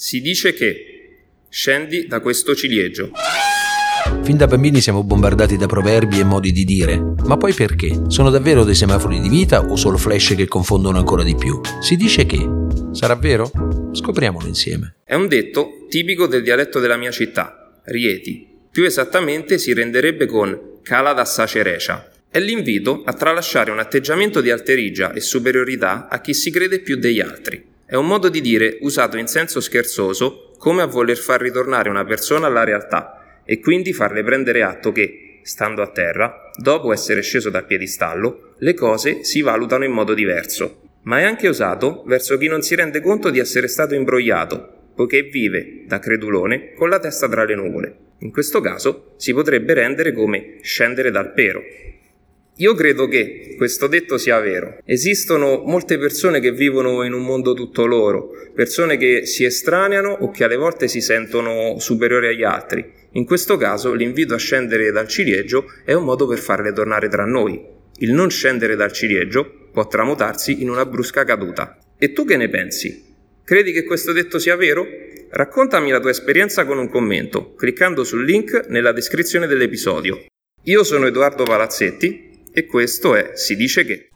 Si dice che scendi da questo ciliegio. Fin da bambini siamo bombardati da proverbi e modi di dire, ma poi perché? Sono davvero dei semafori di vita o solo flash che confondono ancora di più? Si dice che. Sarà vero? Scopriamolo insieme. È un detto tipico del dialetto della mia città, Rieti. Più esattamente si renderebbe con cala da sacerecia. È l'invito a tralasciare un atteggiamento di alterigia e superiorità a chi si crede più degli altri. È un modo di dire usato in senso scherzoso come a voler far ritornare una persona alla realtà e quindi farle prendere atto che, stando a terra, dopo essere sceso dal piedistallo, le cose si valutano in modo diverso. Ma è anche usato verso chi non si rende conto di essere stato imbrogliato, poiché vive, da credulone, con la testa tra le nuvole. In questo caso si potrebbe rendere come scendere dal pero, io credo che questo detto sia vero. Esistono molte persone che vivono in un mondo tutto loro, persone che si estraneano o che alle volte si sentono superiori agli altri. In questo caso l'invito a scendere dal ciliegio è un modo per farle tornare tra noi. Il non scendere dal ciliegio può tramutarsi in una brusca caduta. E tu che ne pensi? Credi che questo detto sia vero? Raccontami la tua esperienza con un commento, cliccando sul link nella descrizione dell'episodio. Io sono Edoardo Palazzetti e questo è Si dice che.